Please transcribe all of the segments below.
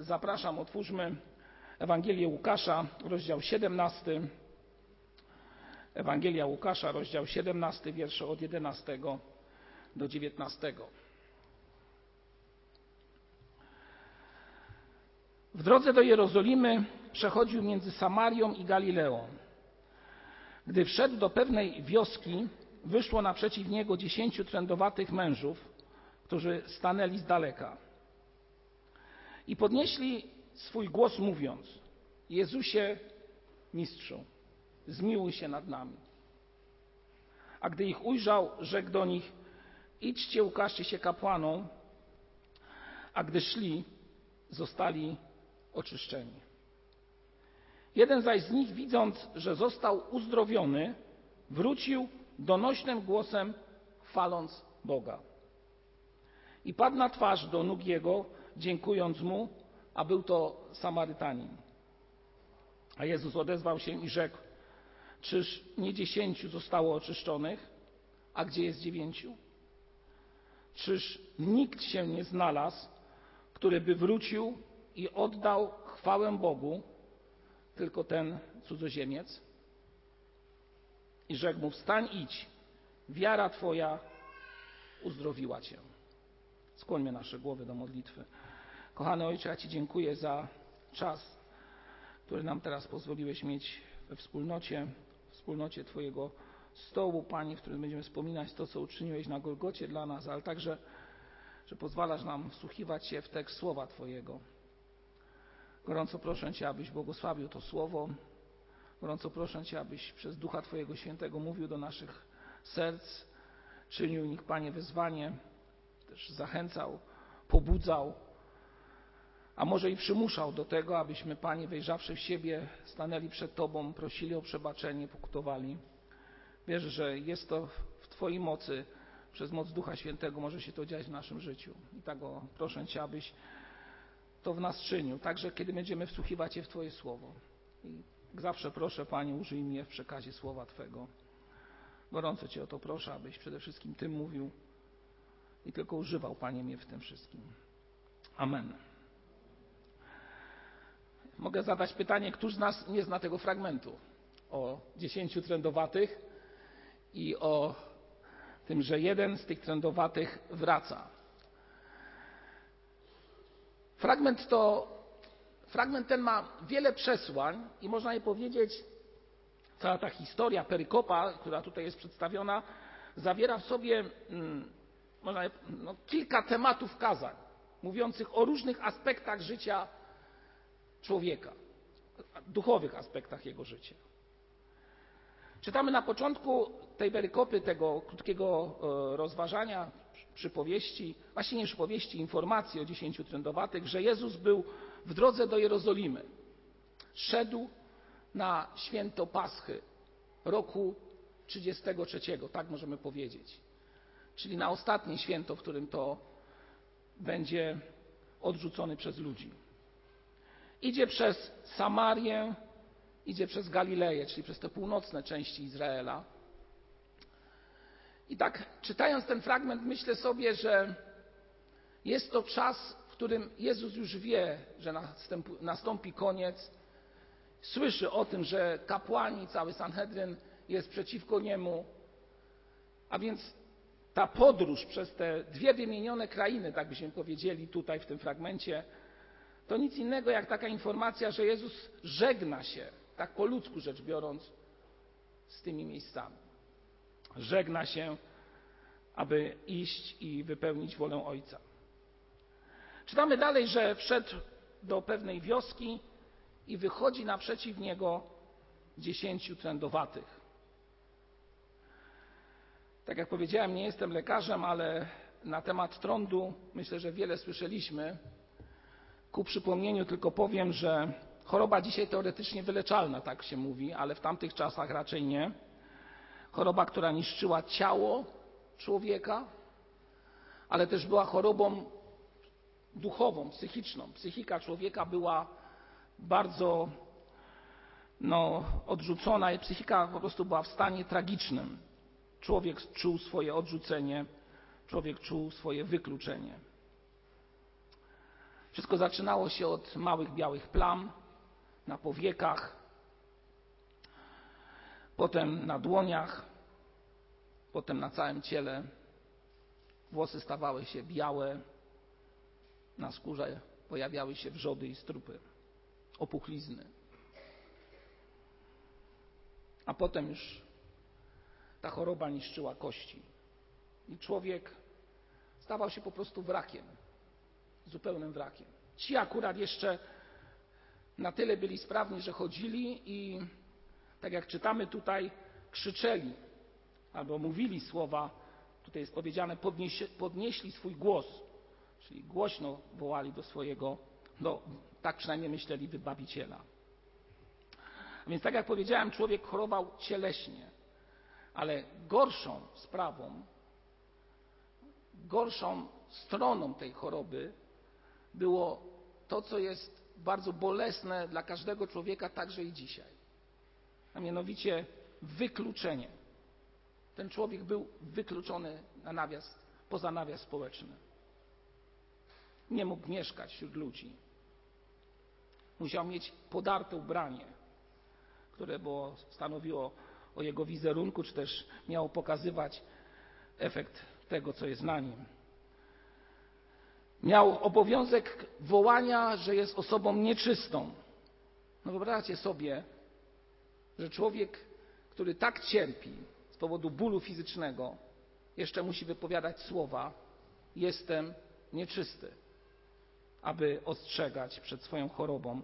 Zapraszam, otwórzmy Ewangelię Łukasza, rozdział 17. Ewangelia Łukasza, rozdział 17, wiersze od 11 do 19. W drodze do Jerozolimy przechodził między Samarią i Galileą. Gdy wszedł do pewnej wioski, wyszło naprzeciw niego dziesięciu trędowatych mężów, którzy stanęli z daleka. I podnieśli swój głos, mówiąc: Jezusie, mistrzu, zmiłuj się nad nami. A gdy ich ujrzał, rzekł do nich: Idźcie, ukażcie się kapłanom. A gdy szli, zostali oczyszczeni. Jeden zaś z nich, widząc, że został uzdrowiony, wrócił donośnym głosem, chwaląc Boga. I padł na twarz do nóg jego, dziękując mu, a był to Samarytanin. A Jezus odezwał się i rzekł: Czyż nie dziesięciu zostało oczyszczonych, a gdzie jest dziewięciu? Czyż nikt się nie znalazł, który by wrócił i oddał chwałę Bogu, tylko ten cudzoziemiec? I rzekł mu: Wstań, idź, wiara Twoja uzdrowiła Cię. Skłońmy nasze głowy do modlitwy. Kochany Ojcze, ja Ci dziękuję za czas, który nam teraz pozwoliłeś mieć we wspólnocie, w wspólnocie Twojego stołu, Panie, w którym będziemy wspominać to, co uczyniłeś na Golgocie dla nas, ale także, że pozwalasz nam wsłuchiwać się w tekst słowa Twojego. Gorąco proszę Cię, abyś błogosławił to słowo. Gorąco proszę Cię, abyś przez Ducha Twojego Świętego mówił do naszych serc, czynił nich, Panie, wezwanie, też zachęcał, pobudzał, a może i przymuszał do tego, abyśmy, Panie, wejrzawszy w siebie, stanęli przed Tobą, prosili o przebaczenie, pokutowali. Wierzę, że jest to w Twojej mocy, przez moc Ducha Świętego może się to dziać w naszym życiu. I tak o, proszę Cię, abyś to w nas czynił, także kiedy będziemy wsłuchiwać się w Twoje słowo. I zawsze proszę, Panie, użyj mnie w przekazie słowa Twego. Gorąco Cię o to proszę, abyś przede wszystkim Tym mówił i tylko używał, Panie, mnie w tym wszystkim. Amen. Mogę zadać pytanie, któż z nas nie zna tego fragmentu o dziesięciu trędowatych i o tym, że jeden z tych trędowatych wraca. Fragment, to, fragment ten ma wiele przesłań i można je powiedzieć, cała ta historia, perykopa, która tutaj jest przedstawiona, zawiera w sobie hmm, można, no, kilka tematów kazań, mówiących o różnych aspektach życia człowieka, duchowych aspektach jego życia. Czytamy na początku tej perykopy, tego krótkiego e, rozważania, przypowieści, właśnie nie przypowieści, informacji o dziesięciu trędowatych, że Jezus był w drodze do Jerozolimy. Szedł na święto Paschy roku 33, tak możemy powiedzieć. Czyli na ostatnie święto, w którym to będzie odrzucony przez ludzi. Idzie przez Samarię, idzie przez Galileję, czyli przez te północne części Izraela. I tak czytając ten fragment, myślę sobie, że jest to czas, w którym Jezus już wie, że nastąpi koniec. Słyszy o tym, że kapłani, cały Sanhedryn jest przeciwko niemu. A więc ta podróż przez te dwie wymienione krainy, tak byśmy powiedzieli tutaj w tym fragmencie, to nic innego jak taka informacja, że Jezus żegna się, tak po ludzku rzecz biorąc, z tymi miejscami. Żegna się, aby iść i wypełnić wolę Ojca. Czytamy dalej, że wszedł do pewnej wioski i wychodzi naprzeciw niego dziesięciu trędowatych. Tak jak powiedziałem, nie jestem lekarzem, ale na temat trądu myślę, że wiele słyszeliśmy. Ku przypomnieniu tylko powiem, że choroba dzisiaj teoretycznie wyleczalna, tak się mówi, ale w tamtych czasach raczej nie. Choroba, która niszczyła ciało człowieka, ale też była chorobą duchową, psychiczną. Psychika człowieka była bardzo no, odrzucona i psychika po prostu była w stanie tragicznym. Człowiek czuł swoje odrzucenie, człowiek czuł swoje wykluczenie. Wszystko zaczynało się od małych białych plam na powiekach, potem na dłoniach, potem na całym ciele. Włosy stawały się białe, na skórze pojawiały się wrzody i strupy, opuchlizny. A potem już ta choroba niszczyła kości. I człowiek stawał się po prostu wrakiem, zupełnym wrakiem. Ci akurat jeszcze na tyle byli sprawni, że chodzili i tak jak czytamy tutaj, krzyczeli albo mówili słowa, tutaj jest powiedziane, podnieś, podnieśli swój głos, czyli głośno wołali do swojego, no tak przynajmniej myśleli, wybawiciela. A więc tak jak powiedziałem, człowiek chorował cieleśnie, ale gorszą sprawą, gorszą stroną tej choroby było to, co jest bardzo bolesne dla każdego człowieka, także i dzisiaj. A mianowicie wykluczenie. Ten człowiek był wykluczony na nawias, poza nawias społeczny. Nie mógł mieszkać wśród ludzi. Musiał mieć podarte ubranie, które było, stanowiło o jego wizerunku, czy też miało pokazywać efekt tego, co jest na nim. Miał obowiązek wołania, że jest osobą nieczystą. No wyobraźcie sobie, że człowiek, który tak cierpi z powodu bólu fizycznego, jeszcze musi wypowiadać słowa: Jestem nieczysty, aby ostrzegać przed swoją chorobą,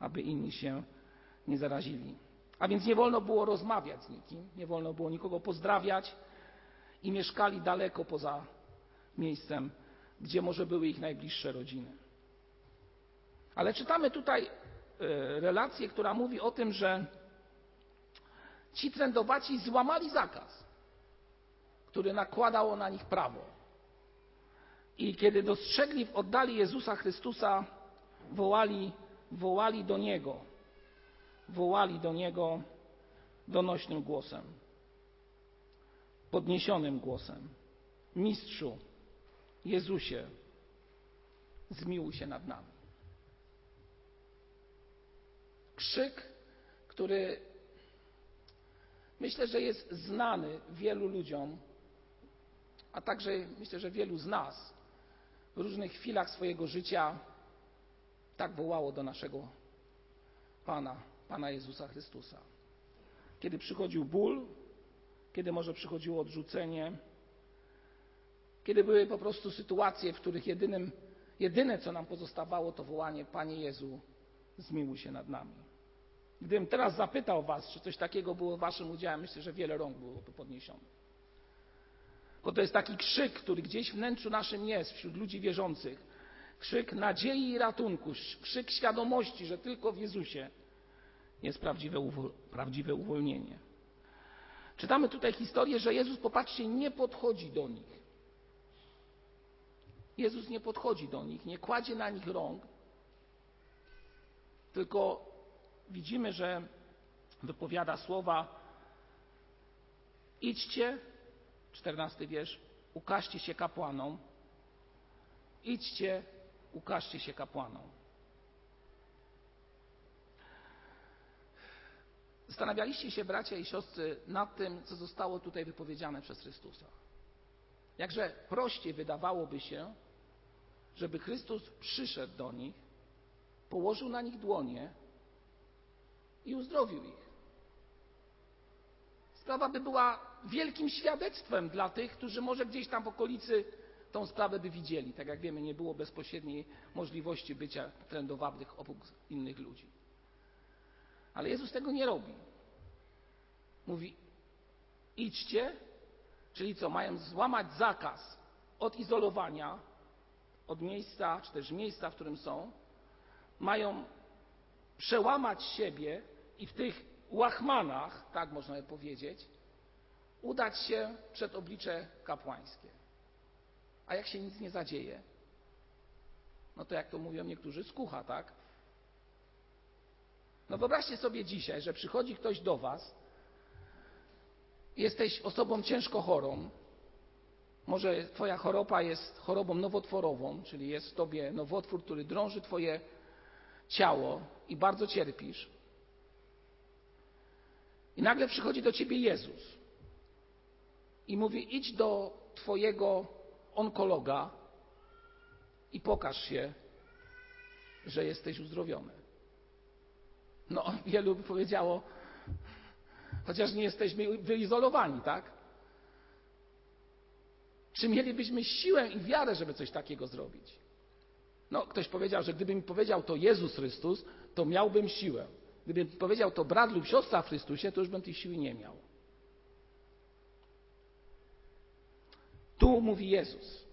aby inni się nie zarazili. A więc nie wolno było rozmawiać z nikim, nie wolno było nikogo pozdrawiać i mieszkali daleko poza miejscem, gdzie może były ich najbliższe rodziny. Ale czytamy tutaj e, relację, która mówi o tym, że ci trędowaci złamali zakaz, który nakładało na nich prawo. I kiedy dostrzegli w oddali Jezusa Chrystusa, wołali, wołali do Niego, wołali do Niego donośnym głosem, podniesionym głosem. Mistrzu, Jezusie, zmiłuj się nad nami. Krzyk, który myślę, że jest znany wielu ludziom, a także myślę, że wielu z nas w różnych chwilach swojego życia tak wołało do naszego Pana, Pana Jezusa Chrystusa. Kiedy przychodził ból, kiedy może przychodziło odrzucenie, kiedy były po prostu sytuacje, w których jedynym, jedyne co nam pozostawało, to wołanie Panie Jezu, zmiłuj się nad nami. Gdybym teraz zapytał Was, czy coś takiego było Waszym udziałem, myślę, że wiele rąk byłoby podniesionych. Bo to jest taki krzyk, który gdzieś w wnętrzu naszym jest, wśród ludzi wierzących. Krzyk nadziei i ratunku, krzyk świadomości, że tylko w Jezusie jest prawdziwe, prawdziwe uwolnienie. Czytamy tutaj historię, że Jezus, popatrzcie, nie podchodzi do nich. Jezus nie podchodzi do nich, nie kładzie na nich rąk, tylko widzimy, że wypowiada słowa: idźcie, czternasty wiersz, ukażcie się kapłanom, idźcie, ukażcie się kapłanom. Zastanawialiście się, bracia i siostry, nad tym, co zostało tutaj wypowiedziane przez Chrystusa. Jakże prościej wydawałoby się, żeby Chrystus przyszedł do nich, położył na nich dłonie i uzdrowił ich. Sprawa by była wielkim świadectwem dla tych, którzy może gdzieś tam w okolicy tą sprawę by widzieli. Tak jak wiemy, nie było bezpośredniej możliwości bycia trędowabnych obok innych ludzi. Ale Jezus tego nie robi. Mówi: idźcie, czyli co, mają złamać zakaz odizolowania od miejsca, czy też miejsca, w którym są, mają przełamać siebie i w tych łachmanach, tak można by powiedzieć, udać się przed oblicze kapłańskie. A jak się nic nie zadzieje, no to jak to mówią niektórzy, skucha, tak? No wyobraźcie sobie dzisiaj, że przychodzi ktoś do Was, jesteś osobą ciężko chorą, Może Twoja choroba jest chorobą nowotworową, czyli jest w Tobie nowotwór, który drąży Twoje ciało i bardzo cierpisz. I nagle przychodzi do Ciebie Jezus i mówi: idź do Twojego onkologa i pokaż się, że jesteś uzdrowiony. No, wielu by powiedziało, chociaż nie jesteśmy wyizolowani, tak? Czy mielibyśmy siłę i wiarę, żeby coś takiego zrobić? No, ktoś powiedział, że gdyby mi powiedział to Jezus Chrystus, to miałbym siłę. Gdyby mi powiedział to brat lub siostra w Chrystusie, to już bym tej siły nie miał. Tu mówi Jezus,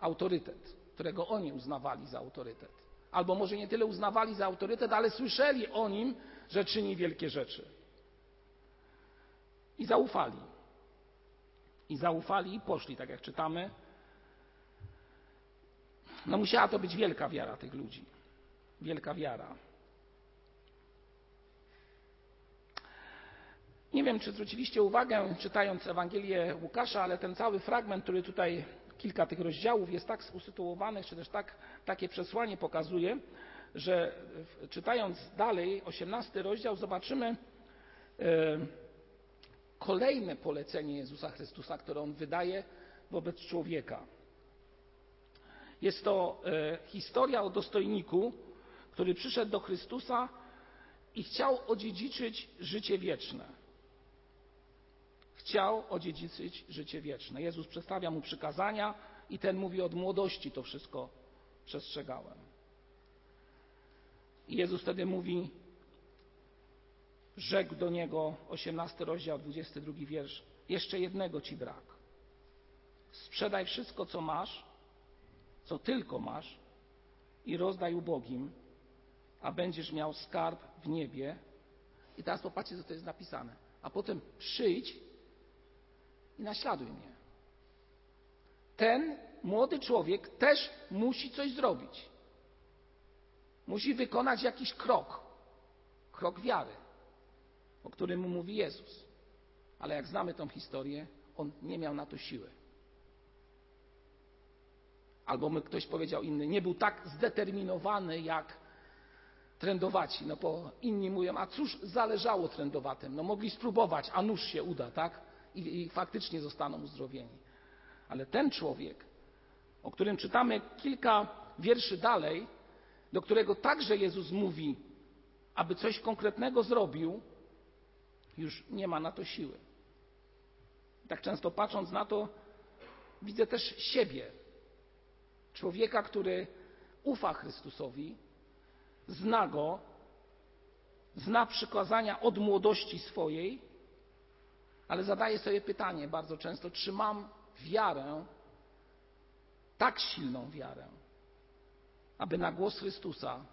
autorytet, którego oni uznawali za autorytet. Albo może nie tyle uznawali za autorytet, ale słyszeli o nim, że czyni wielkie rzeczy. I zaufali. I zaufali i poszli, tak jak czytamy. No musiała to być wielka wiara tych ludzi. Wielka wiara. Nie wiem, czy zwróciliście uwagę, czytając Ewangelię Łukasza, ale ten cały fragment, który tutaj, kilka tych rozdziałów jest tak usytuowany, czy też tak, takie przesłanie pokazuje, że czytając dalej, osiemnasty rozdział, zobaczymy e, kolejne polecenie Jezusa Chrystusa, które On wydaje wobec człowieka. Jest to e, historia o dostojniku, który przyszedł do Chrystusa i chciał odziedziczyć życie wieczne chciał odziedziczyć życie wieczne. Jezus przedstawia mu przykazania i ten mówi od młodości to wszystko przestrzegałem. I Jezus wtedy mówi, rzekł do niego, 18 rozdział, 22 wiersz, jeszcze jednego ci brak. Sprzedaj wszystko, co masz, co tylko masz i rozdaj ubogim, a będziesz miał skarb w niebie. I teraz popatrzcie, co to jest napisane. A potem przyjdź i naśladuj mnie. Ten młody człowiek też musi coś zrobić. Musi wykonać jakiś krok, krok wiary, o którym mówi Jezus. Ale jak znamy tą historię, on nie miał na to siły. Albo my ktoś powiedział inny, nie był tak zdeterminowany jak trendowaci. No bo inni mówią, a cóż zależało trendowatym? No mogli spróbować, a nuż się uda, tak? i, i faktycznie zostaną uzdrowieni. Ale ten człowiek, o którym czytamy kilka wierszy dalej, do którego także Jezus mówi, aby coś konkretnego zrobił, już nie ma na to siły. Tak często patrząc na to, widzę też siebie. Człowieka, który ufa Chrystusowi, zna go, zna przykazania od młodości swojej, ale zadaję sobie pytanie bardzo często, czy mam wiarę, tak silną wiarę, aby na głos Chrystusa,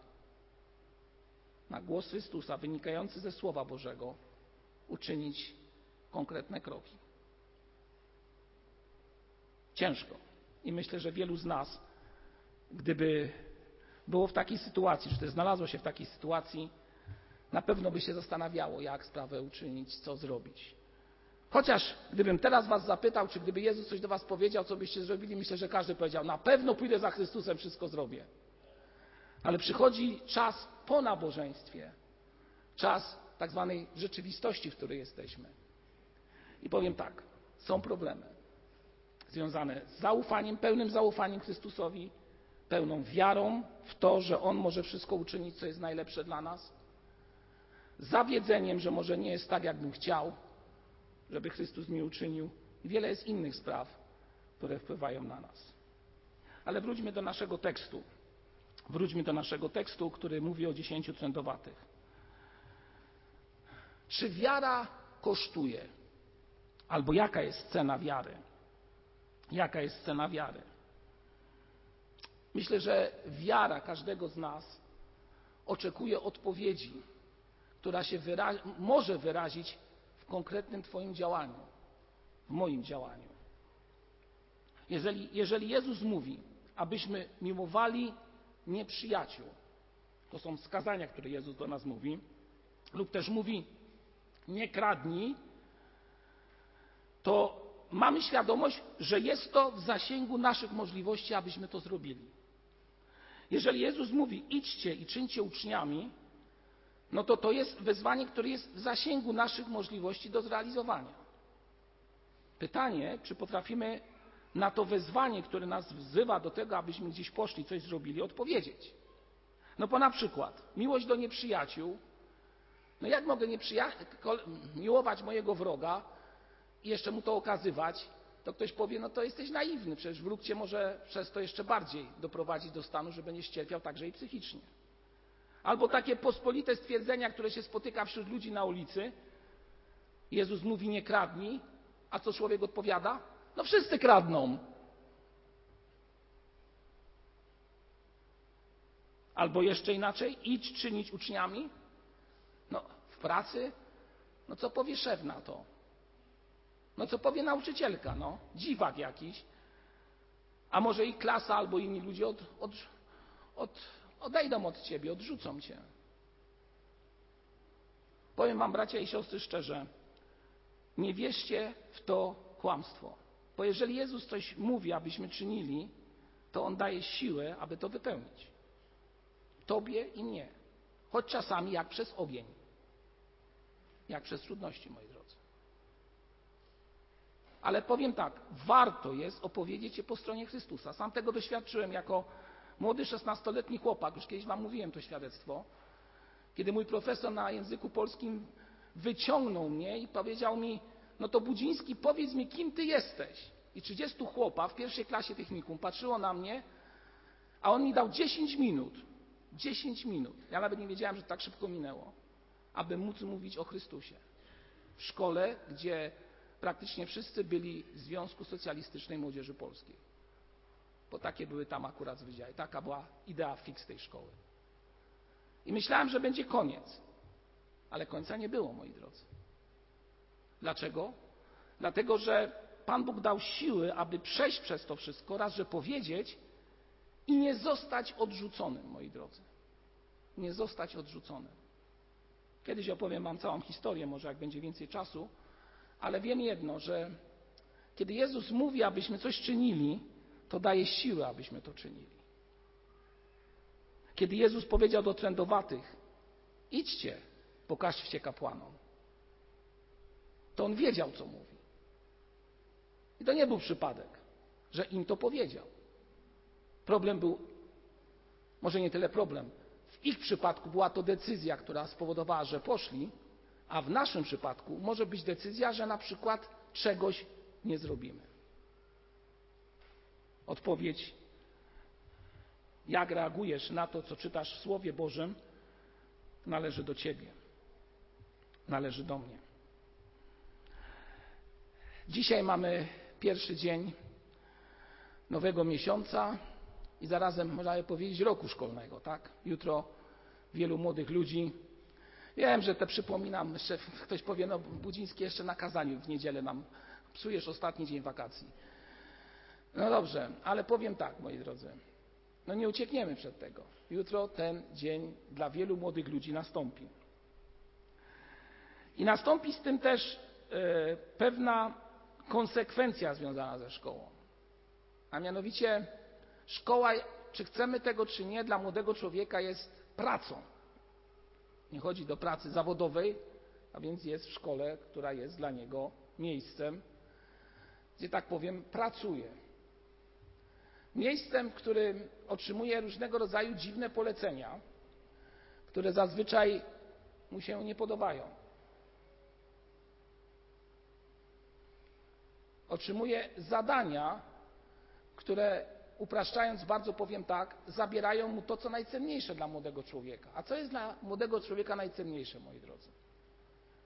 na głos Chrystusa wynikający ze Słowa Bożego uczynić konkretne kroki. Ciężko. I myślę, że wielu z nas, gdyby było w takiej sytuacji, czy też znalazło się w takiej sytuacji, na pewno by się zastanawiało, jak sprawę uczynić, co zrobić. Chociaż gdybym teraz Was zapytał, czy gdyby Jezus coś do Was powiedział, co byście zrobili, myślę, że każdy powiedział: Na pewno pójdę za Chrystusem, wszystko zrobię. Ale przychodzi czas po nabożeństwie, czas tak zwanej rzeczywistości, w której jesteśmy. I powiem tak: są problemy związane z zaufaniem, pełnym zaufaniem Chrystusowi, pełną wiarą w to, że On może wszystko uczynić, co jest najlepsze dla nas, zawiedzeniem, że może nie jest tak, jakbym chciał żeby Chrystus mi uczynił. I wiele jest innych spraw, które wpływają na nas. Ale wróćmy do naszego tekstu. Wróćmy do naszego tekstu, który mówi o dziesięciu trędowatych. Czy wiara kosztuje? Albo jaka jest cena wiary? Jaka jest cena wiary? Myślę, że wiara każdego z nas oczekuje odpowiedzi, która się może wyrazić konkretnym Twoim działaniu, w moim działaniu. Jeżeli, jeżeli Jezus mówi, abyśmy miłowali nieprzyjaciół, to są wskazania, które Jezus do nas mówi, lub też mówi, nie kradnij, to mamy świadomość, że jest to w zasięgu naszych możliwości, abyśmy to zrobili. Jeżeli Jezus mówi idźcie i czyńcie uczniami, no to to jest wezwanie, które jest w zasięgu naszych możliwości do zrealizowania. Pytanie, czy potrafimy na to wezwanie, które nas wzywa do tego, abyśmy gdzieś poszli, coś zrobili, odpowiedzieć. No bo na przykład miłość do nieprzyjaciół. No jak mogę miłować mojego wroga i jeszcze mu to okazywać? To ktoś powie, no to jesteś naiwny, przecież wróg cię może przez to jeszcze bardziej doprowadzić do stanu, że będziesz cierpiał także i psychicznie. Albo takie pospolite stwierdzenia, które się spotyka wśród ludzi na ulicy. Jezus mówi nie kradnij, a co człowiek odpowiada? No wszyscy kradną. Albo jeszcze inaczej, idź czynić uczniami. No w pracy, no co powie szef na to? No co powie nauczycielka? No dziwak jakiś. A może i klasa albo inni ludzie od, od, od, odejdą od ciebie, odrzucą cię. Powiem wam, bracia i siostry, szczerze, nie wierzcie w to kłamstwo. Bo jeżeli Jezus coś mówi, abyśmy czynili, to On daje siłę, aby to wypełnić. Tobie i mnie. Choć czasami jak przez ogień. Jak przez trudności, moi drodzy. Ale powiem tak, warto jest opowiedzieć się po stronie Chrystusa. Sam tego doświadczyłem jako młody szesnastoletni chłopak, już kiedyś Wam mówiłem to świadectwo, kiedy mój profesor na języku polskim wyciągnął mnie i powiedział mi, no to Budziński, powiedz mi, kim ty jesteś. I 30 chłopa w pierwszej klasie technikum patrzyło na mnie, a on mi dał 10 minut. 10 minut. Ja nawet nie wiedziałem, że tak szybko minęło, aby móc mówić o Chrystusie. W szkole, gdzie praktycznie wszyscy byli z Związku Socjalistycznej Młodzieży Polskiej. Bo takie były tam akurat wydziały. Taka była idea fix tej szkoły. I myślałem, że będzie koniec. Ale końca nie było, moi drodzy. Dlaczego? Dlatego, że Pan Bóg dał siły, aby przejść przez to wszystko, raz, że powiedzieć i nie zostać odrzuconym, moi drodzy. Nie zostać odrzuconym. Kiedyś opowiem Wam całą historię, może jak będzie więcej czasu, ale wiem jedno, że kiedy Jezus mówi, abyśmy coś czynili, to daje siłę, abyśmy to czynili. Kiedy Jezus powiedział do trędowatych, idźcie, pokażcie kapłanom, to on wiedział, co mówi. I to nie był przypadek, że im to powiedział. Problem był, może nie tyle problem, w ich przypadku była to decyzja, która spowodowała, że poszli, a w naszym przypadku może być decyzja, że na przykład czegoś nie zrobimy. Odpowiedź, jak reagujesz na to, co czytasz w Słowie Bożym, należy do Ciebie, należy do mnie. Dzisiaj mamy pierwszy dzień nowego miesiąca i zarazem można powiedzieć roku szkolnego, tak? Jutro wielu młodych ludzi. Wiem, że te przypominam, jeszcze ktoś powie, no Budziński jeszcze na kazaniu w niedzielę nam psujesz ostatni dzień wakacji. No dobrze, ale powiem tak, moi drodzy. No nie uciekniemy przed tego. Jutro ten dzień dla wielu młodych ludzi nastąpi. I nastąpi z tym też yy, pewna konsekwencja związana ze szkołą. A mianowicie szkoła, czy chcemy tego, czy nie, dla młodego człowieka jest pracą. Nie chodzi do pracy zawodowej, a więc jest w szkole, która jest dla niego miejscem, gdzie tak powiem, pracuje. Miejscem, w którym otrzymuje różnego rodzaju dziwne polecenia, które zazwyczaj mu się nie podobają. otrzymuje zadania, które upraszczając bardzo powiem tak, zabierają mu to, co najcenniejsze dla młodego człowieka. A co jest dla młodego człowieka najcenniejsze, moi drodzy?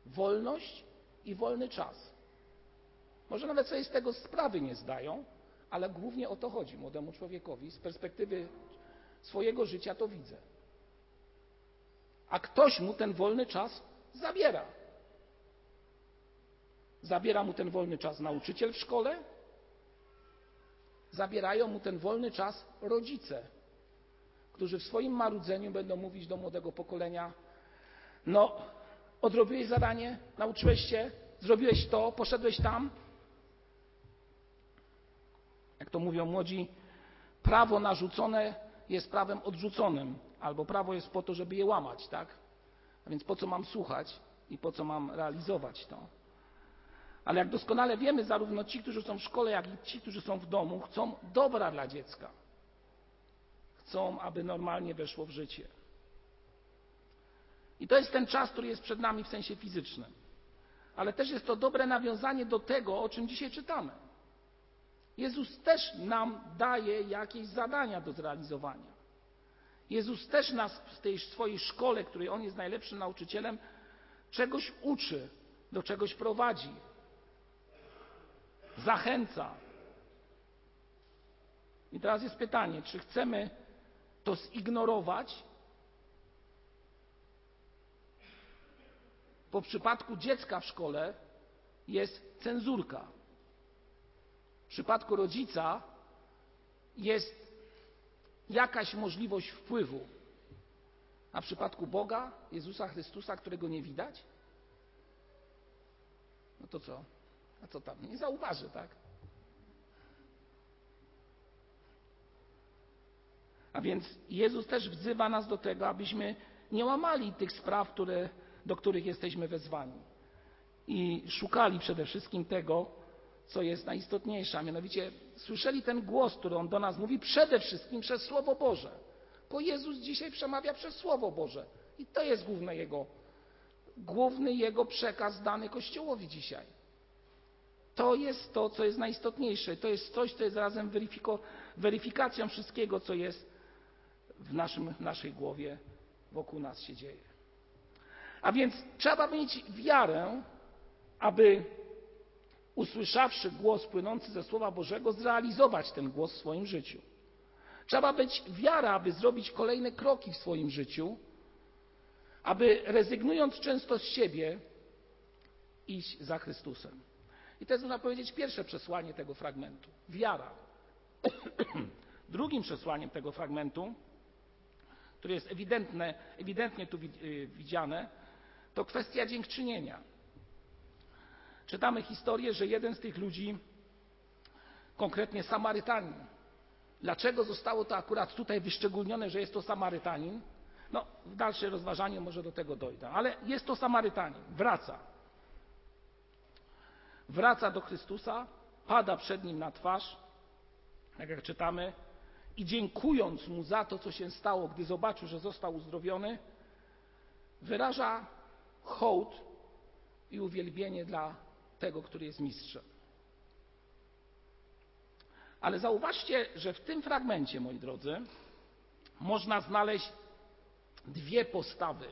Wolność i wolny czas. Może nawet sobie z tego sprawy nie zdają, ale głównie o to chodzi młodemu człowiekowi. Z perspektywy swojego życia to widzę. A ktoś mu ten wolny czas zabiera. Zabiera mu ten wolny czas nauczyciel w szkole, zabierają mu ten wolny czas rodzice, którzy w swoim marudzeniu będą mówić do młodego pokolenia: No, odrobiłeś zadanie, nauczyłeś się, zrobiłeś to, poszedłeś tam. Jak to mówią młodzi, prawo narzucone jest prawem odrzuconym, albo prawo jest po to, żeby je łamać, tak? A więc po co mam słuchać i po co mam realizować to? Ale jak doskonale wiemy, zarówno ci, którzy są w szkole, jak i ci, którzy są w domu, chcą dobra dla dziecka. Chcą, aby normalnie weszło w życie. I to jest ten czas, który jest przed nami w sensie fizycznym. Ale też jest to dobre nawiązanie do tego, o czym dzisiaj czytamy. Jezus też nam daje jakieś zadania do zrealizowania. Jezus też nas w tej swojej szkole, której On jest najlepszym nauczycielem, czegoś uczy, do czegoś prowadzi, zachęca. I teraz jest pytanie, czy chcemy to zignorować? Bo w przypadku dziecka w szkole jest cenzurka. W przypadku rodzica jest jakaś możliwość wpływu. A w przypadku Boga, Jezusa Chrystusa, którego nie widać? No to co? A co tam? Nie zauważy, tak? A więc Jezus też wzywa nas do tego, abyśmy nie łamali tych spraw, które, do których jesteśmy wezwani. I szukali przede wszystkim tego, co jest najistotniejsze, a mianowicie słyszeli ten głos, który On do nas mówi przede wszystkim przez Słowo Boże. Bo Jezus dzisiaj przemawia przez Słowo Boże. I to jest główny Jego, główny Jego przekaz dany Kościołowi dzisiaj. To jest to, co jest najistotniejsze. To jest coś, co jest razem weryfikacją wszystkiego, co jest w, naszym, naszej głowie, wokół nas się dzieje. A więc trzeba mieć wiarę, aby usłyszawszy głos płynący ze Słowa Bożego, zrealizować ten głos w swoim życiu. Trzeba być wiara, aby zrobić kolejne kroki w swoim życiu, aby rezygnując często z siebie, iść za Chrystusem. I to jest, można powiedzieć, pierwsze przesłanie tego fragmentu wiara. Drugim przesłaniem tego fragmentu, które jest ewidentne, ewidentnie tu y, widziane, to kwestia dziękczynienia. Czytamy historię, że jeden z tych ludzi, konkretnie Samarytanin, dlaczego zostało to akurat tutaj wyszczególnione, że jest to Samarytanin? No, w dalszym rozważaniu może do tego dojdę, ale jest to Samarytanin, wraca wraca do Chrystusa, pada przed nim na twarz, tak jak czytamy, i dziękując mu za to, co się stało, gdy zobaczył, że został uzdrowiony, wyraża hołd i uwielbienie dla tego, który jest mistrzem. Ale zauważcie, że w tym fragmencie, moi drodzy, można znaleźć dwie postawy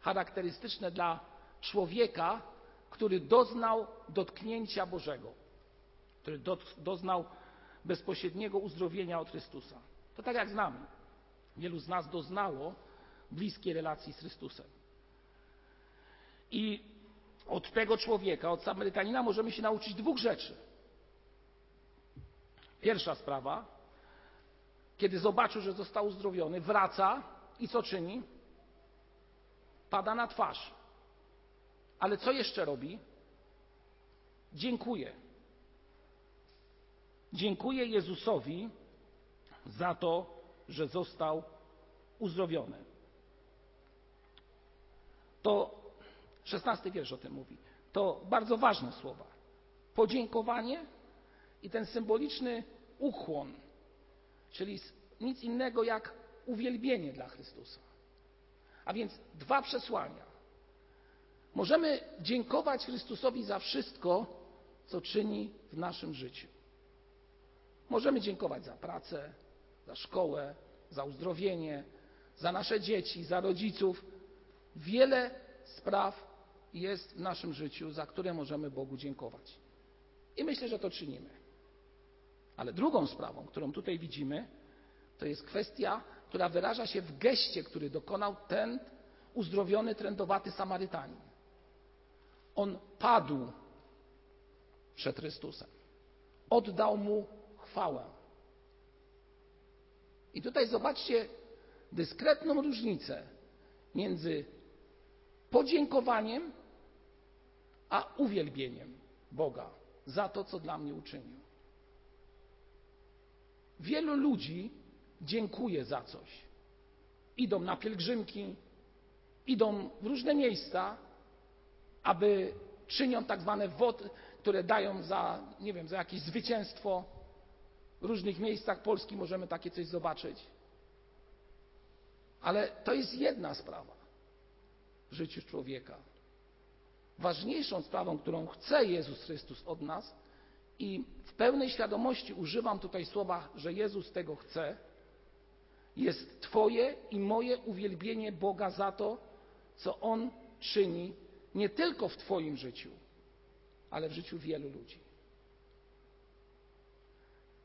charakterystyczne dla człowieka, który doznał dotknięcia Bożego, który doznał bezpośredniego uzdrowienia od Chrystusa. To tak jak znamy. Wielu z nas doznało bliskiej relacji z Chrystusem. I od tego człowieka, od Samarytanina możemy się nauczyć dwóch rzeczy. Pierwsza sprawa, kiedy zobaczył, że został uzdrowiony, wraca i co czyni? Pada na twarz. Ale co jeszcze robi? Dziękuję. Dziękuję Jezusowi za to, że został uzdrowiony. To szesnasty wiersz o tym mówi. To bardzo ważne słowa. Podziękowanie i ten symboliczny ukłon, czyli nic innego jak uwielbienie dla Chrystusa. A więc dwa przesłania. Możemy dziękować Chrystusowi za wszystko, co czyni w naszym życiu. Możemy dziękować za pracę, za szkołę, za uzdrowienie, za nasze dzieci, za rodziców. Wiele spraw jest w naszym życiu, za które możemy Bogu dziękować. I myślę, że to czynimy. Ale drugą sprawą, którą tutaj widzimy, to jest kwestia, która wyraża się w geście, który dokonał ten uzdrowiony, trędowaty Samarytanin. On padł przed Chrystusem. Oddał mu chwałę. I tutaj zobaczcie dyskretną różnicę między podziękowaniem a uwielbieniem Boga za to, co dla mnie uczynił. Wielu ludzi dziękuję za coś. Idą na pielgrzymki, idą w różne miejsca, aby czynią tak zwane wody, które dają za, nie wiem, za jakieś zwycięstwo. W różnych miejscach Polski możemy takie coś zobaczyć. Ale to jest jedna sprawa w życiu człowieka. Ważniejszą sprawą, którą chce Jezus Chrystus od nas, i w pełnej świadomości używam tutaj słowa, że Jezus tego chce, jest Twoje i moje uwielbienie Boga za to, co On czyni nie tylko w Twoim życiu, ale w życiu wielu ludzi.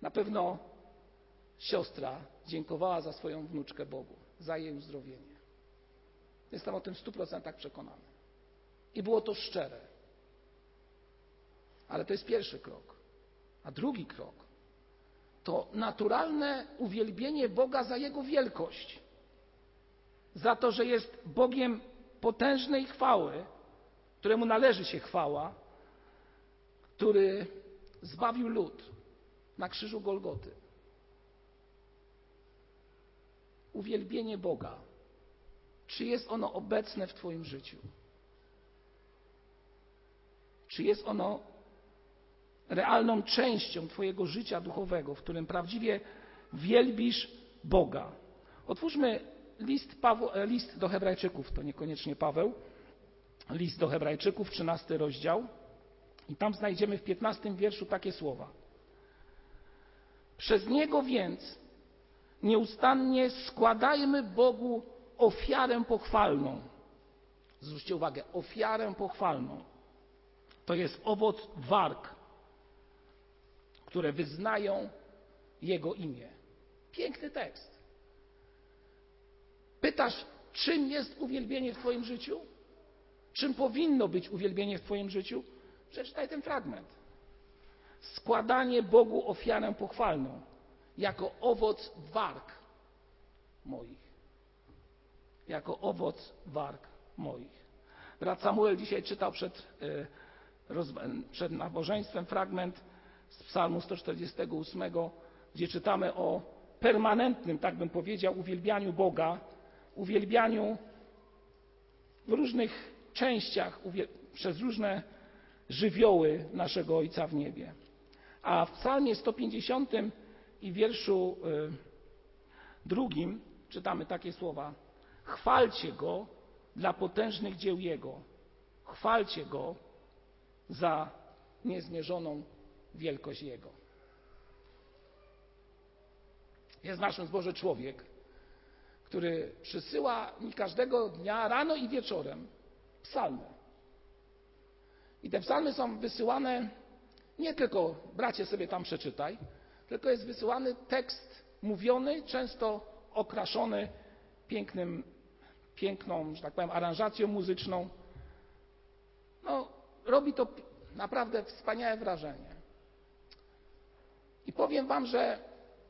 Na pewno siostra dziękowała za swoją wnuczkę Bogu, za jej uzdrowienie. Jestem o tym w stu procentach przekonany. I było to szczere. Ale to jest pierwszy krok. A drugi krok to naturalne uwielbienie Boga za Jego wielkość, za to, że jest Bogiem potężnej chwały, któremu należy się chwała, który zbawił lud na krzyżu Golgoty. Uwielbienie Boga. Czy jest ono obecne w Twoim życiu? Czy jest ono realną częścią Twojego życia duchowego, w którym prawdziwie wielbisz Boga? Otwórzmy list, e, list do Hebrajczyków, to niekoniecznie Paweł, list do Hebrajczyków, 13 rozdział. I tam znajdziemy w 15 wierszu takie słowa. Przez Niego więc nieustannie składajmy Bogu ofiarę pochwalną. Zwróćcie uwagę, ofiarę pochwalną. To jest owoc warg, które wyznają Jego imię. Piękny tekst. Pytasz, czym jest uwielbienie w Twoim życiu? Czym powinno być uwielbienie w Twoim życiu? Przeczytaj ten fragment. Składanie Bogu ofiarę pochwalną, jako owoc warg moich. Jako owoc warg moich. Brat Samuel dzisiaj czytał przed, e, przed nabożeństwem fragment z Psalmu 148, gdzie czytamy o permanentnym, tak bym powiedział, uwielbianiu Boga, uwielbianiu w różnych częściach, przez różne żywioły naszego Ojca w niebie. A w Psalmie 150 i wierszu y, drugim czytamy takie słowa: Chwalcie Go dla potężnych dzieł Jego, chwalcie Go za niezmierzoną wielkość Jego. Jest w naszym zborze człowiek, który przysyła mi każdego dnia rano i wieczorem psalmy. I te psalmy są wysyłane nie tylko bracie sobie tam przeczytaj, tylko jest wysyłany tekst mówiony, często okraszony pięknym, piękną, że tak powiem, aranżacją muzyczną. No, robi to naprawdę wspaniałe wrażenie. I powiem Wam, że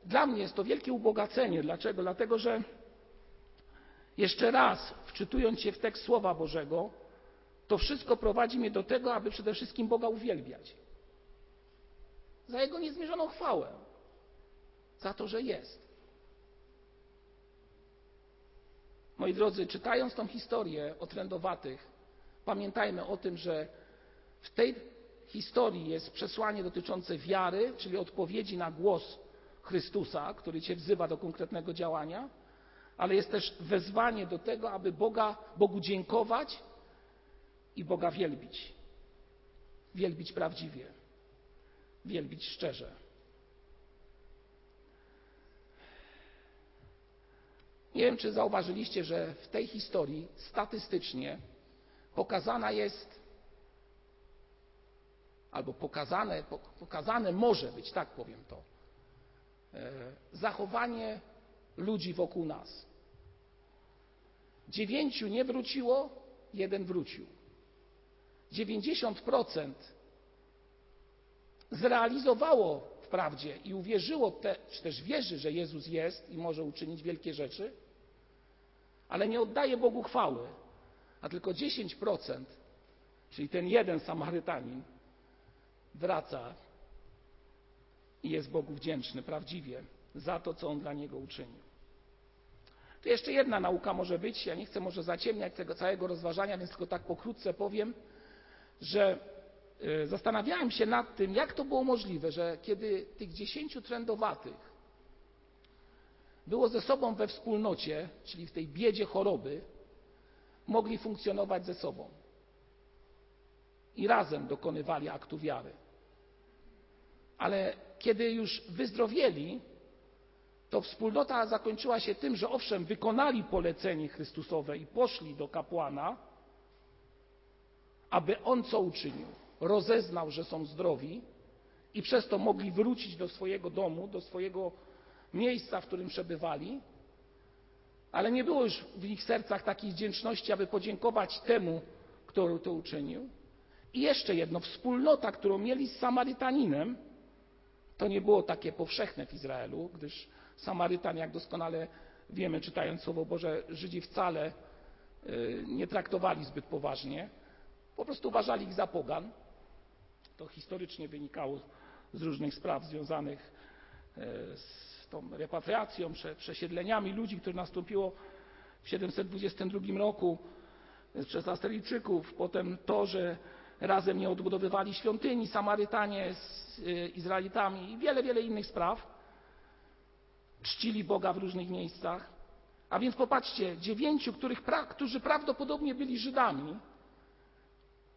dla mnie jest to wielkie ubogacenie. Dlaczego? Dlatego, że jeszcze raz, wczytując się w tekst Słowa Bożego, to wszystko prowadzi mnie do tego, aby przede wszystkim Boga uwielbiać. Za Jego niezmierzoną chwałę. Za to, że jest. Moi drodzy, czytając tą historię o trędowatych, pamiętajmy o tym, że w tej historii jest przesłanie dotyczące wiary, czyli odpowiedzi na głos Chrystusa, który Cię wzywa do konkretnego działania, ale jest też wezwanie do tego, aby Boga, Bogu dziękować i Boga wielbić. Wielbić prawdziwie, wielbić szczerze. Nie wiem, czy zauważyliście, że w tej historii statystycznie pokazana jest, albo pokazane, pokazane może być, tak powiem to, e, zachowanie ludzi wokół nas. Dziewięciu nie wróciło, jeden wrócił. 90% zrealizowało wprawdzie i uwierzyło, czy też wierzy, że Jezus jest i może uczynić wielkie rzeczy, ale nie oddaje Bogu chwały, a tylko 10%, czyli ten jeden Samarytanin, wraca i jest Bogu wdzięczny prawdziwie. za to, co on dla niego uczynił. Tu jeszcze jedna nauka może być. Ja nie chcę może zaciemniać tego całego rozważania, więc tylko tak pokrótce powiem, że y, zastanawiałem się nad tym, jak to było możliwe, że kiedy tych dziesięciu trędowatych było ze sobą we wspólnocie, czyli w tej biedzie choroby, mogli funkcjonować ze sobą i razem dokonywali aktu wiary. Ale kiedy już wyzdrowieli, to wspólnota zakończyła się tym, że owszem, wykonali polecenie Chrystusowe i poszli do kapłana, aby on co uczynił? Rozeznał, że są zdrowi i przez to mogli wrócić do swojego domu, do swojego miejsca, w którym przebywali, ale nie było już w ich sercach takiej wdzięczności, aby podziękować temu, kto to uczynił. I jeszcze jedno, wspólnota, którą mieli z Samarytaninem, to nie było takie powszechne w Izraelu, gdyż Samarytan, jak doskonale wiemy, czytając Słowo Boże, Żydzi wcale y, nie traktowali zbyt poważnie. Po prostu uważali ich za pogan. To historycznie wynikało z różnych spraw związanych y, z tą repatriacją, przesiedleniami ludzi, które nastąpiło w 722 roku przez Asteryjczyków. Potem to, że razem nie odbudowywali świątyni Samarytanie z y, Izraelitami i wiele, wiele innych spraw czcili Boga w różnych miejscach. A więc popatrzcie, dziewięciu, których, którzy prawdopodobnie byli Żydami,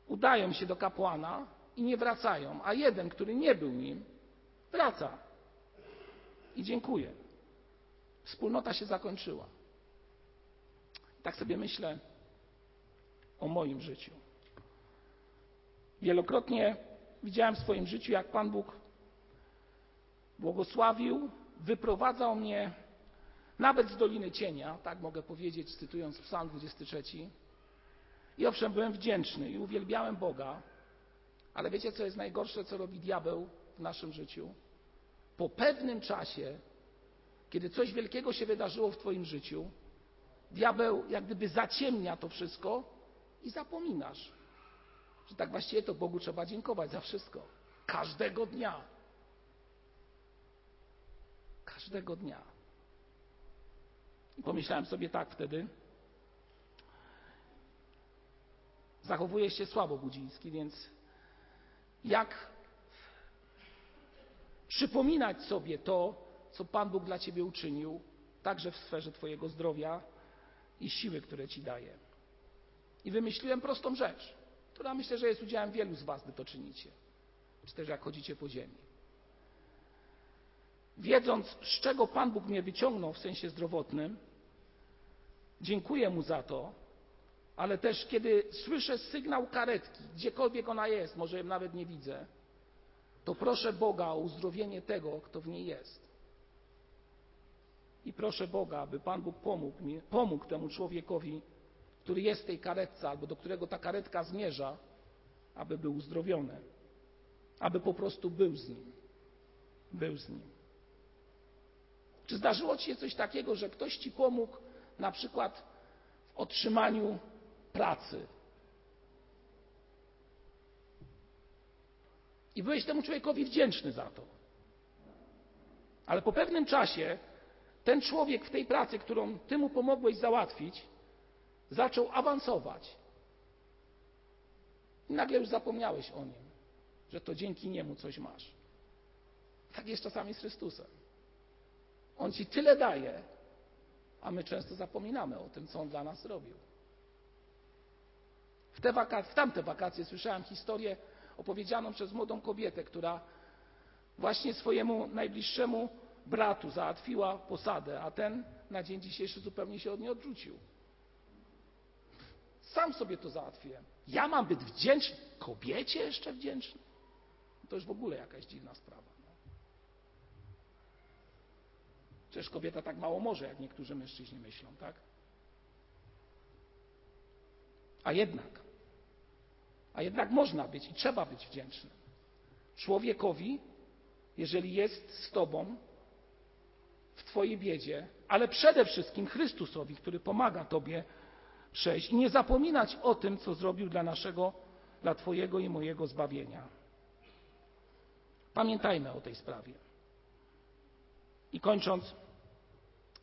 udają się do kapłana i nie wracają, a jeden, który nie był nim, wraca i dziękuję. Wspólnota się zakończyła. Tak sobie myślę o moim życiu. Wielokrotnie widziałem w swoim życiu, jak Pan Bóg błogosławił wyprowadzał mnie nawet z Doliny Cienia, tak mogę powiedzieć, cytując Psalm 23. I owszem, byłem wdzięczny i uwielbiałem Boga, ale wiecie, co jest najgorsze, co robi diabeł w naszym życiu? Po pewnym czasie, kiedy coś wielkiego się wydarzyło w Twoim życiu, diabeł jak gdyby zaciemnia to wszystko i zapominasz, że tak właściwie to Bogu trzeba dziękować za wszystko. Każdego dnia. Każdego dnia. I pomyślałem sobie tak wtedy. Zachowujesz się słabo, Budziński, więc jak przypominać sobie to, co Pan Bóg dla Ciebie uczynił, także w sferze Twojego zdrowia i siły, które Ci daje. I wymyśliłem prostą rzecz, która myślę, że jest udziałem wielu z Was, gdy to czynicie, czy też jak chodzicie po ziemi wiedząc, z czego Pan Bóg mnie wyciągnął w sensie zdrowotnym, dziękuję Mu za to, ale też kiedy słyszę sygnał karetki, gdziekolwiek ona jest, może ją nawet nie widzę, to proszę Boga o uzdrowienie tego, kto w niej jest. I proszę Boga, aby Pan Bóg pomógł, mi, pomógł temu człowiekowi, który jest w tej karetce, albo do którego ta karetka zmierza, aby był uzdrowiony, aby po prostu był z nim. Był z nim. Czy zdarzyło Ci się coś takiego, że ktoś Ci pomógł na przykład w otrzymaniu pracy? I byłeś temu człowiekowi wdzięczny za to. Ale po pewnym czasie ten człowiek w tej pracy, którą Ty mu pomogłeś załatwić, zaczął awansować. I nagle już zapomniałeś o nim, że to dzięki niemu coś masz. Tak jest czasami z Chrystusem. On ci tyle daje, a my często zapominamy o tym, co on dla nas zrobił. W, te w tamte wakacje słyszałem historię opowiedzianą przez młodą kobietę, która właśnie swojemu najbliższemu bratu załatwiła posadę, a ten na dzień dzisiejszy zupełnie się od niej odrzucił. Sam sobie to załatwiłem. Ja mam być wdzięczny, kobiecie jeszcze wdzięczny? To już w ogóle jakaś dziwna sprawa. Przecież kobieta tak mało może, jak niektórzy mężczyźni myślą, tak? A jednak, a jednak można być i trzeba być wdzięcznym. Człowiekowi, jeżeli jest z Tobą w Twojej biedzie, ale przede wszystkim Chrystusowi, który pomaga Tobie przejść i nie zapominać o tym, co zrobił dla naszego, dla Twojego i mojego zbawienia. Pamiętajmy o tej sprawie. I kończąc,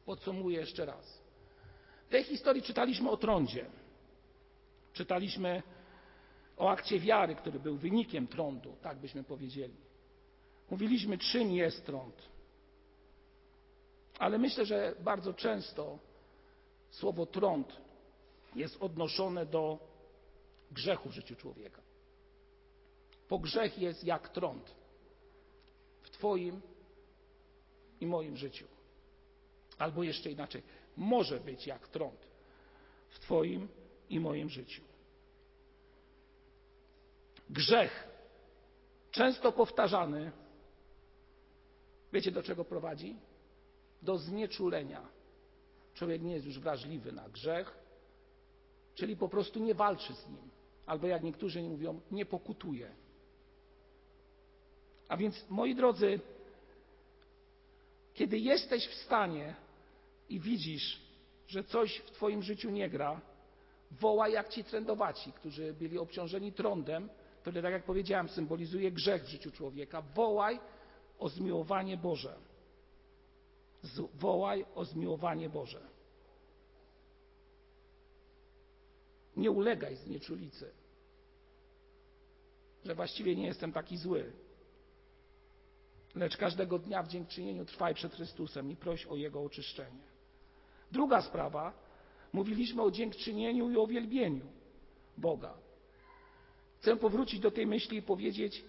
podsumuję jeszcze raz. W tej historii czytaliśmy o trądzie. Czytaliśmy o akcie wiary, który był wynikiem trądu, tak byśmy powiedzieli. Mówiliśmy, czym jest trąd. Ale myślę, że bardzo często słowo trąd jest odnoszone do grzechu w życiu człowieka. Bo grzech jest jak trąd w Twoim i moim życiu. Albo jeszcze inaczej, może być jak trąd w Twoim i moim życiu. Grzech, często powtarzany, wiecie do czego prowadzi? Do znieczulenia. Człowiek nie jest już wrażliwy na grzech, czyli po prostu nie walczy z nim. Albo jak niektórzy mówią, nie pokutuje. A więc, moi drodzy, kiedy jesteś w stanie i widzisz, że coś w Twoim życiu nie gra, wołaj jak ci trędowaci, którzy byli obciążeni trądem, który, tak jak powiedziałem, symbolizuje grzech w życiu człowieka. Wołaj o zmiłowanie Boże. Wołaj o zmiłowanie Boże. Nie ulegaj znieczulicy, że właściwie nie jestem taki zły. Lecz każdego dnia w dziękczynieniu trwaj przed Chrystusem i proś o Jego oczyszczenie. Druga sprawa, mówiliśmy o dziękczynieniu i o wielbieniu Boga. Chcę powrócić do tej myśli i powiedzieć,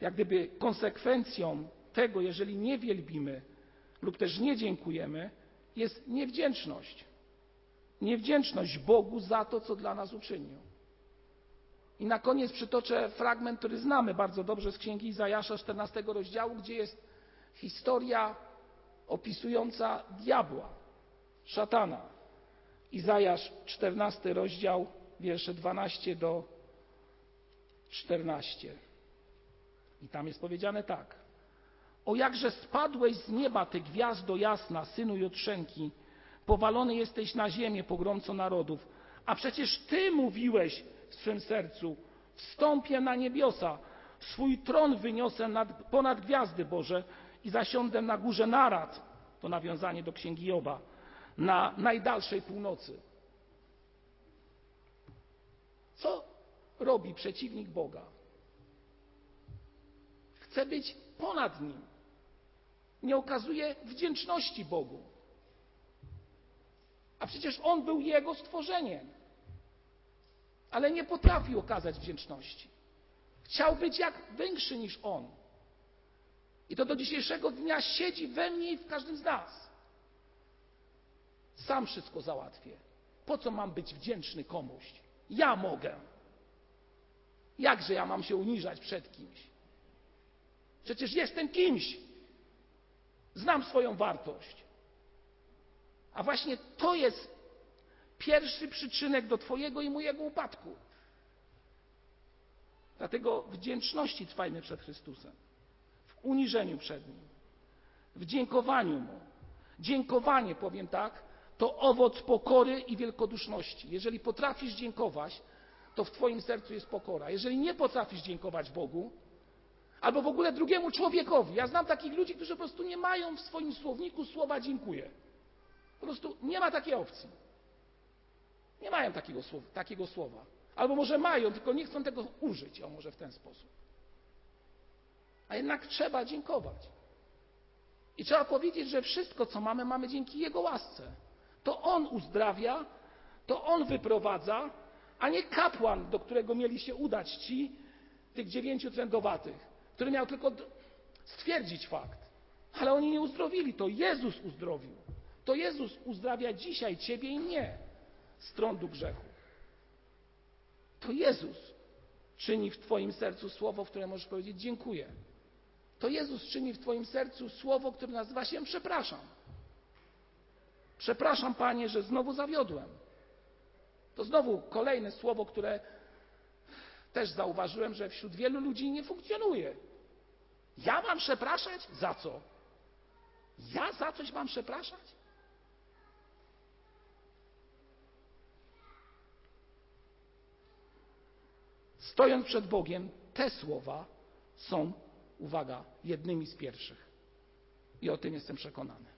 jak gdyby konsekwencją tego, jeżeli nie wielbimy lub też nie dziękujemy, jest niewdzięczność. Niewdzięczność Bogu za to, co dla nas uczynił. I na koniec przytoczę fragment, który znamy bardzo dobrze z księgi Izajasza 14 rozdziału, gdzie jest historia opisująca diabła, szatana. Izajasz 14 rozdział, wiersze 12 do 14. I tam jest powiedziane tak. O jakże spadłeś z nieba, ty gwiazdo jasna, synu Jutrzenki, powalony jesteś na ziemię, pogromco narodów. A przecież ty mówiłeś w swym sercu, wstąpię na niebiosa, swój tron wyniosę nad, ponad gwiazdy Boże i zasiądę na górze narad, to nawiązanie do księgi Joba, na najdalszej północy. Co robi przeciwnik Boga? Chce być ponad nim. Nie okazuje wdzięczności Bogu. A przecież on był jego stworzeniem. Ale nie potrafił okazać wdzięczności. Chciał być jak większy niż on. I to do dzisiejszego dnia siedzi we mnie i w każdym z nas. Sam wszystko załatwię. Po co mam być wdzięczny komuś? Ja mogę. Jakże ja mam się uniżać przed kimś? Przecież jestem kimś. Znam swoją wartość. A właśnie to jest pierwszy przyczynek do Twojego i mojego upadku. Dlatego wdzięczności trwajmy przed Chrystusem, w uniżeniu przed Nim, w dziękowaniu Mu. Dziękowanie, powiem tak, to owoc pokory i wielkoduszności. Jeżeli potrafisz dziękować, to w Twoim sercu jest pokora. Jeżeli nie potrafisz dziękować Bogu, albo w ogóle drugiemu człowiekowi, ja znam takich ludzi, którzy po prostu nie mają w swoim słowniku słowa dziękuję. Po prostu nie ma takiej opcji. Nie mają takiego takiego słowa. Albo może mają, tylko nie chcą tego użyć, o może w ten sposób. A jednak trzeba dziękować. I trzeba powiedzieć, że wszystko, co mamy, mamy dzięki Jego łasce. To On uzdrawia, to On wyprowadza, a nie kapłan, do którego mieli się udać ci, tych dziewięciu trędowatych, który miał tylko stwierdzić fakt. Ale oni nie uzdrowili, to Jezus uzdrowił. To Jezus uzdrawia dzisiaj Ciebie i mnie z trądu grzechu. To Jezus czyni w Twoim sercu słowo, w które możesz powiedzieć dziękuję. To Jezus czyni w Twoim sercu słowo, które nazywa się przepraszam. Przepraszam, Panie, że znowu zawiodłem. To znowu kolejne słowo, które też zauważyłem, że wśród wielu ludzi nie funkcjonuje. Ja mam przepraszać? Za co? Ja za coś mam przepraszać? Stojąc przed Bogiem, te słowa są, uwaga, jednymi z pierwszych. I o tym jestem przekonany.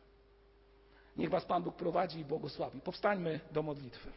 Niech Was Pan Bóg prowadzi i błogosławi. Powstańmy do modlitwy.